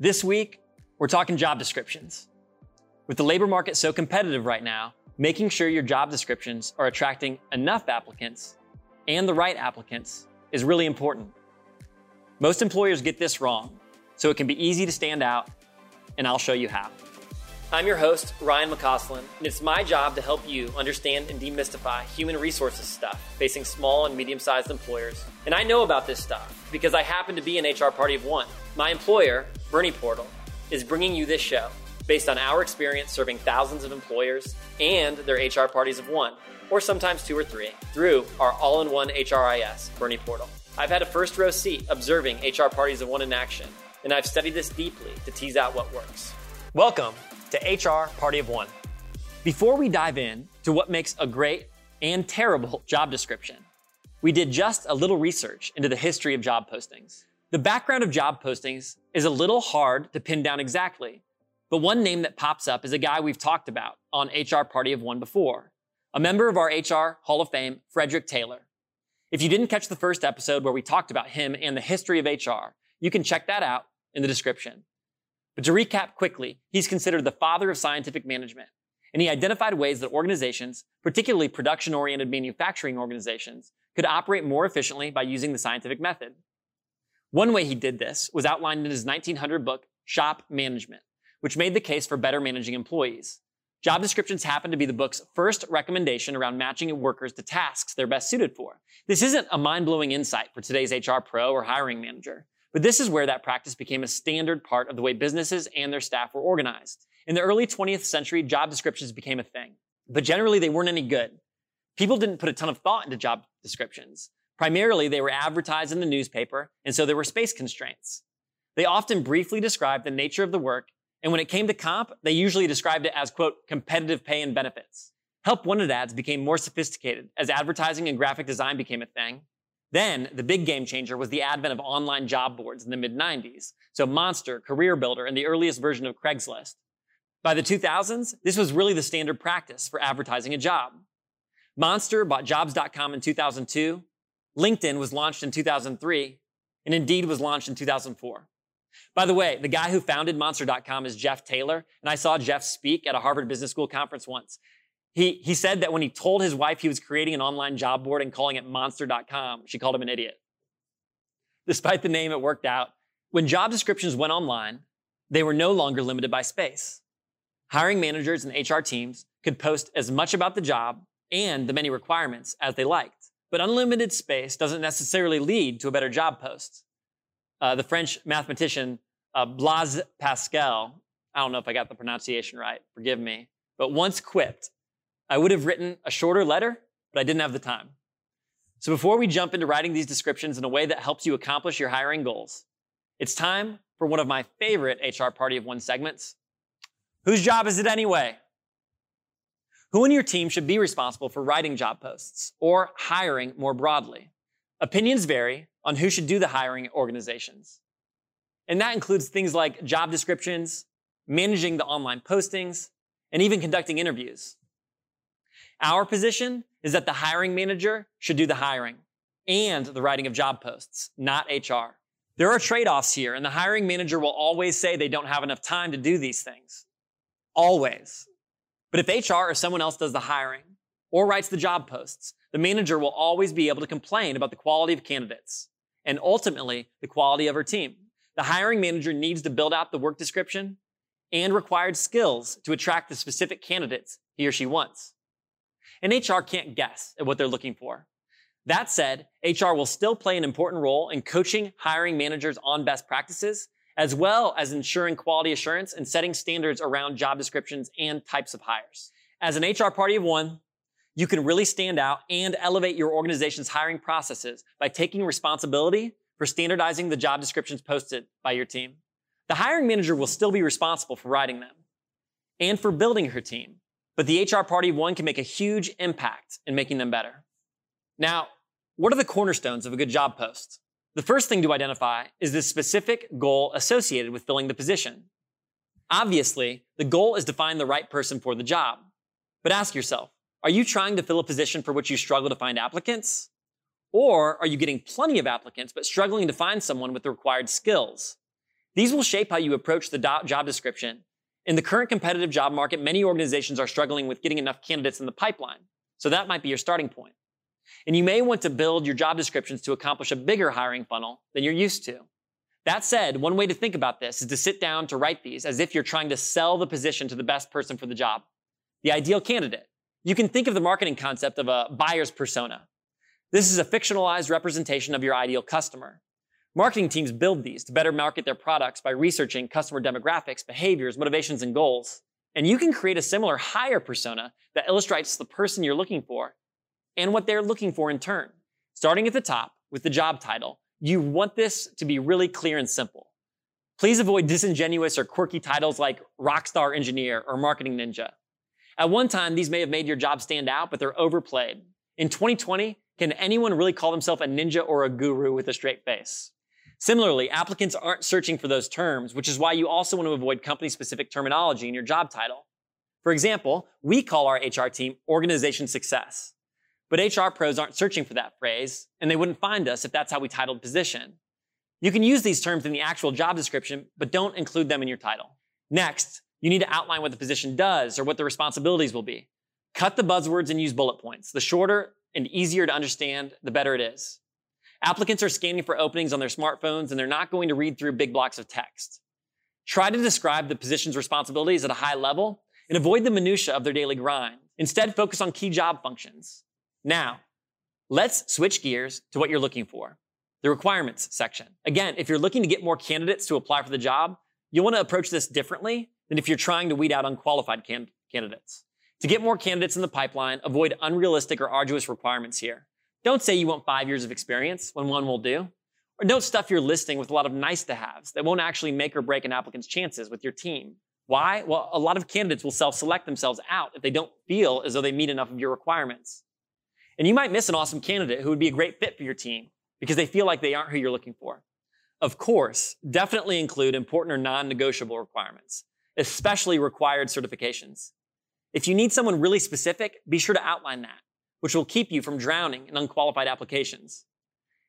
This week, we're talking job descriptions. With the labor market so competitive right now, making sure your job descriptions are attracting enough applicants and the right applicants is really important. Most employers get this wrong, so it can be easy to stand out, and I'll show you how. I'm your host, Ryan McCausland, and it's my job to help you understand and demystify human resources stuff facing small and medium sized employers. And I know about this stuff because I happen to be an HR party of one. My employer, BerniePortal, is bringing you this show based on our experience serving thousands of employers and their HR parties of one, or sometimes two or three, through our all in one HRIS, BerniePortal. I've had a first row seat observing HR parties of one in action, and I've studied this deeply to tease out what works. Welcome to HR Party of One. Before we dive in to what makes a great and terrible job description, we did just a little research into the history of job postings. The background of job postings is a little hard to pin down exactly, but one name that pops up is a guy we've talked about on HR Party of One before, a member of our HR Hall of Fame, Frederick Taylor. If you didn't catch the first episode where we talked about him and the history of HR, you can check that out in the description. But to recap quickly, he's considered the father of scientific management, and he identified ways that organizations, particularly production oriented manufacturing organizations, could operate more efficiently by using the scientific method. One way he did this was outlined in his 1900 book, Shop Management, which made the case for better managing employees. Job descriptions happen to be the book's first recommendation around matching workers to tasks they're best suited for. This isn't a mind blowing insight for today's HR pro or hiring manager. But this is where that practice became a standard part of the way businesses and their staff were organized. In the early 20th century, job descriptions became a thing, but generally they weren't any good. People didn't put a ton of thought into job descriptions. Primarily, they were advertised in the newspaper, and so there were space constraints. They often briefly described the nature of the work, and when it came to comp, they usually described it as, quote, competitive pay and benefits. Help wanted ads became more sophisticated as advertising and graphic design became a thing, then the big game changer was the advent of online job boards in the mid 90s. So Monster, CareerBuilder, and the earliest version of Craigslist. By the 2000s, this was really the standard practice for advertising a job. Monster bought jobs.com in 2002. LinkedIn was launched in 2003 and Indeed was launched in 2004. By the way, the guy who founded monster.com is Jeff Taylor, and I saw Jeff speak at a Harvard Business School conference once. He, he said that when he told his wife he was creating an online job board and calling it monster.com, she called him an idiot. Despite the name, it worked out. When job descriptions went online, they were no longer limited by space. Hiring managers and HR teams could post as much about the job and the many requirements as they liked. But unlimited space doesn't necessarily lead to a better job post. Uh, the French mathematician uh, Blaise Pascal, I don't know if I got the pronunciation right, forgive me, but once quipped I would have written a shorter letter, but I didn't have the time. So before we jump into writing these descriptions in a way that helps you accomplish your hiring goals, it's time for one of my favorite HR Party of One segments. Whose job is it anyway? Who in your team should be responsible for writing job posts or hiring more broadly? Opinions vary on who should do the hiring at organizations. And that includes things like job descriptions, managing the online postings, and even conducting interviews. Our position is that the hiring manager should do the hiring and the writing of job posts, not HR. There are trade-offs here, and the hiring manager will always say they don't have enough time to do these things. Always. But if HR or someone else does the hiring or writes the job posts, the manager will always be able to complain about the quality of candidates and ultimately the quality of her team. The hiring manager needs to build out the work description and required skills to attract the specific candidates he or she wants and HR can't guess at what they're looking for. That said, HR will still play an important role in coaching hiring managers on best practices, as well as ensuring quality assurance and setting standards around job descriptions and types of hires. As an HR party of one, you can really stand out and elevate your organization's hiring processes by taking responsibility for standardizing the job descriptions posted by your team. The hiring manager will still be responsible for writing them and for building her team but the HR Party One can make a huge impact in making them better. Now, what are the cornerstones of a good job post? The first thing to identify is the specific goal associated with filling the position. Obviously, the goal is to find the right person for the job. But ask yourself, are you trying to fill a position for which you struggle to find applicants? Or are you getting plenty of applicants but struggling to find someone with the required skills? These will shape how you approach the job description. In the current competitive job market, many organizations are struggling with getting enough candidates in the pipeline. So that might be your starting point. And you may want to build your job descriptions to accomplish a bigger hiring funnel than you're used to. That said, one way to think about this is to sit down to write these as if you're trying to sell the position to the best person for the job, the ideal candidate. You can think of the marketing concept of a buyer's persona. This is a fictionalized representation of your ideal customer. Marketing teams build these to better market their products by researching customer demographics, behaviors, motivations, and goals. And you can create a similar higher persona that illustrates the person you're looking for and what they're looking for in turn. Starting at the top with the job title, you want this to be really clear and simple. Please avoid disingenuous or quirky titles like rockstar engineer or marketing ninja. At one time, these may have made your job stand out, but they're overplayed. In 2020, can anyone really call themselves a ninja or a guru with a straight face? Similarly, applicants aren't searching for those terms, which is why you also want to avoid company specific terminology in your job title. For example, we call our HR team organization success. But HR pros aren't searching for that phrase, and they wouldn't find us if that's how we titled position. You can use these terms in the actual job description, but don't include them in your title. Next, you need to outline what the position does or what the responsibilities will be. Cut the buzzwords and use bullet points. The shorter and easier to understand, the better it is. Applicants are scanning for openings on their smartphones and they're not going to read through big blocks of text. Try to describe the position's responsibilities at a high level and avoid the minutia of their daily grind. Instead, focus on key job functions. Now, let's switch gears to what you're looking for. The requirements section. Again, if you're looking to get more candidates to apply for the job, you'll want to approach this differently than if you're trying to weed out unqualified can- candidates. To get more candidates in the pipeline, avoid unrealistic or arduous requirements here. Don't say you want five years of experience when one will do. Or don't stuff your listing with a lot of nice to haves that won't actually make or break an applicant's chances with your team. Why? Well, a lot of candidates will self select themselves out if they don't feel as though they meet enough of your requirements. And you might miss an awesome candidate who would be a great fit for your team because they feel like they aren't who you're looking for. Of course, definitely include important or non negotiable requirements, especially required certifications. If you need someone really specific, be sure to outline that which will keep you from drowning in unqualified applications.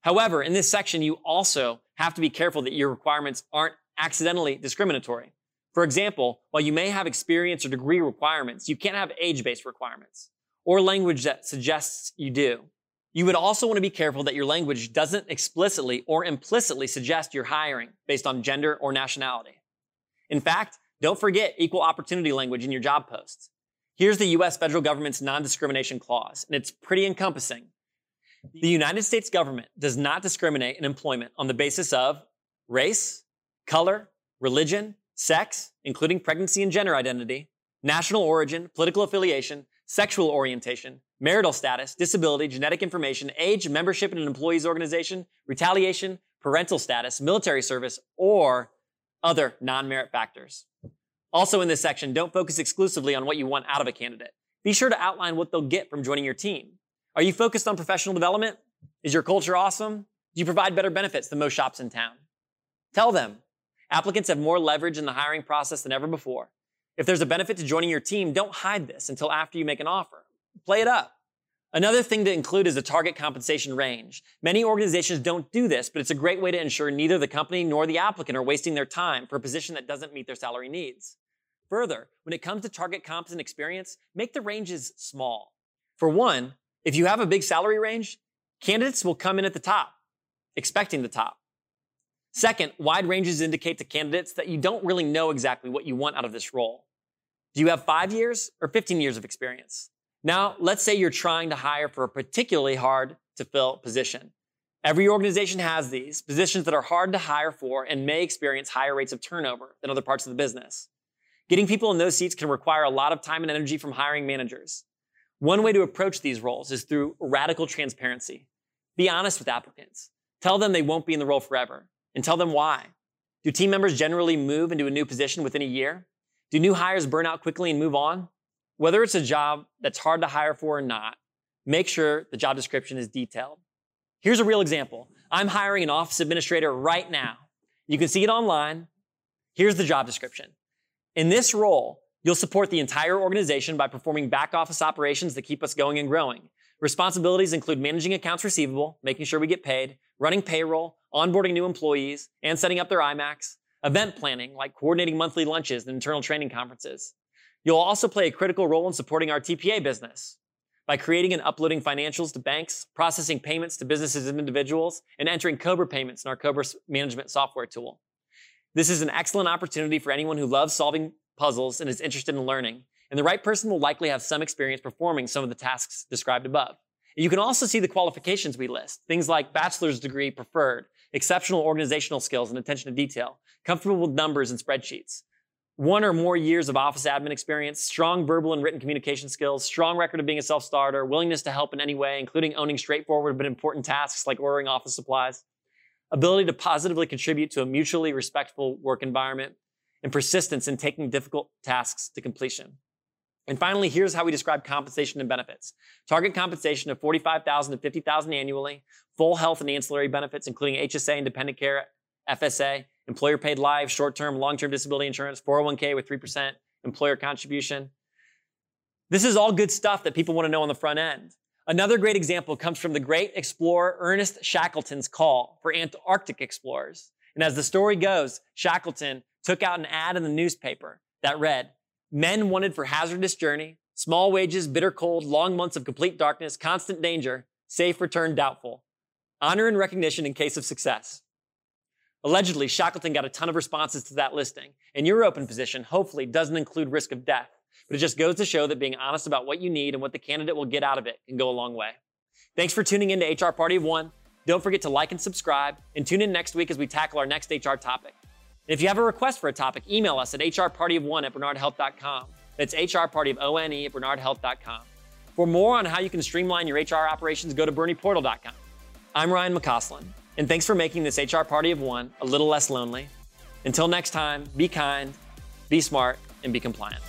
However, in this section, you also have to be careful that your requirements aren't accidentally discriminatory. For example, while you may have experience or degree requirements, you can't have age-based requirements or language that suggests you do. You would also want to be careful that your language doesn't explicitly or implicitly suggest you're hiring based on gender or nationality. In fact, don't forget equal opportunity language in your job posts. Here's the US federal government's non-discrimination clause, and it's pretty encompassing. The United States government does not discriminate in employment on the basis of race, color, religion, sex, including pregnancy and gender identity, national origin, political affiliation, sexual orientation, marital status, disability, genetic information, age, membership in an employee's organization, retaliation, parental status, military service, or other non-merit factors. Also in this section, don't focus exclusively on what you want out of a candidate. Be sure to outline what they'll get from joining your team. Are you focused on professional development? Is your culture awesome? Do you provide better benefits than most shops in town? Tell them. Applicants have more leverage in the hiring process than ever before. If there's a benefit to joining your team, don't hide this until after you make an offer. Play it up. Another thing to include is a target compensation range. Many organizations don't do this, but it's a great way to ensure neither the company nor the applicant are wasting their time for a position that doesn't meet their salary needs. Further, when it comes to target comps and experience, make the ranges small. For one, if you have a big salary range, candidates will come in at the top, expecting the top. Second, wide ranges indicate to candidates that you don't really know exactly what you want out of this role. Do you have five years or 15 years of experience? Now, let's say you're trying to hire for a particularly hard to fill position. Every organization has these positions that are hard to hire for and may experience higher rates of turnover than other parts of the business. Getting people in those seats can require a lot of time and energy from hiring managers. One way to approach these roles is through radical transparency. Be honest with applicants. Tell them they won't be in the role forever and tell them why. Do team members generally move into a new position within a year? Do new hires burn out quickly and move on? Whether it's a job that's hard to hire for or not, make sure the job description is detailed. Here's a real example. I'm hiring an office administrator right now. You can see it online. Here's the job description. In this role, you'll support the entire organization by performing back office operations that keep us going and growing. Responsibilities include managing accounts receivable, making sure we get paid, running payroll, onboarding new employees, and setting up their iMacs, event planning, like coordinating monthly lunches and internal training conferences. You'll also play a critical role in supporting our TPA business by creating and uploading financials to banks, processing payments to businesses and individuals, and entering COBRA payments in our COBRA management software tool. This is an excellent opportunity for anyone who loves solving puzzles and is interested in learning, and the right person will likely have some experience performing some of the tasks described above. You can also see the qualifications we list, things like bachelor's degree preferred, exceptional organizational skills and attention to detail, comfortable with numbers and spreadsheets, one or more years of office admin experience, strong verbal and written communication skills, strong record of being a self-starter, willingness to help in any way, including owning straightforward but important tasks like ordering office supplies, ability to positively contribute to a mutually respectful work environment, and persistence in taking difficult tasks to completion. And finally, here's how we describe compensation and benefits. Target compensation of 45,000 to 50,000 annually, full health and ancillary benefits, including HSA and dependent care, FSA, employer paid life, short-term, long-term disability insurance, 401k with 3% employer contribution. This is all good stuff that people want to know on the front end. Another great example comes from the great explorer Ernest Shackleton's call for Antarctic explorers. And as the story goes, Shackleton took out an ad in the newspaper that read, Men wanted for hazardous journey, small wages, bitter cold, long months of complete darkness, constant danger, safe return doubtful. Honor and recognition in case of success. Allegedly, Shackleton got a ton of responses to that listing, and your open position hopefully doesn't include risk of death, but it just goes to show that being honest about what you need and what the candidate will get out of it can go a long way. Thanks for tuning in to HR Party of One. Don't forget to like and subscribe, and tune in next week as we tackle our next HR topic. And If you have a request for a topic, email us at hrpartyof1 at bernardhealth.com. That's hrpartyof1 at bernardhealth.com. For more on how you can streamline your HR operations, go to bernieportal.com. I'm Ryan McCausland, and thanks for making this HR Party of One a little less lonely. Until next time, be kind, be smart, and be compliant.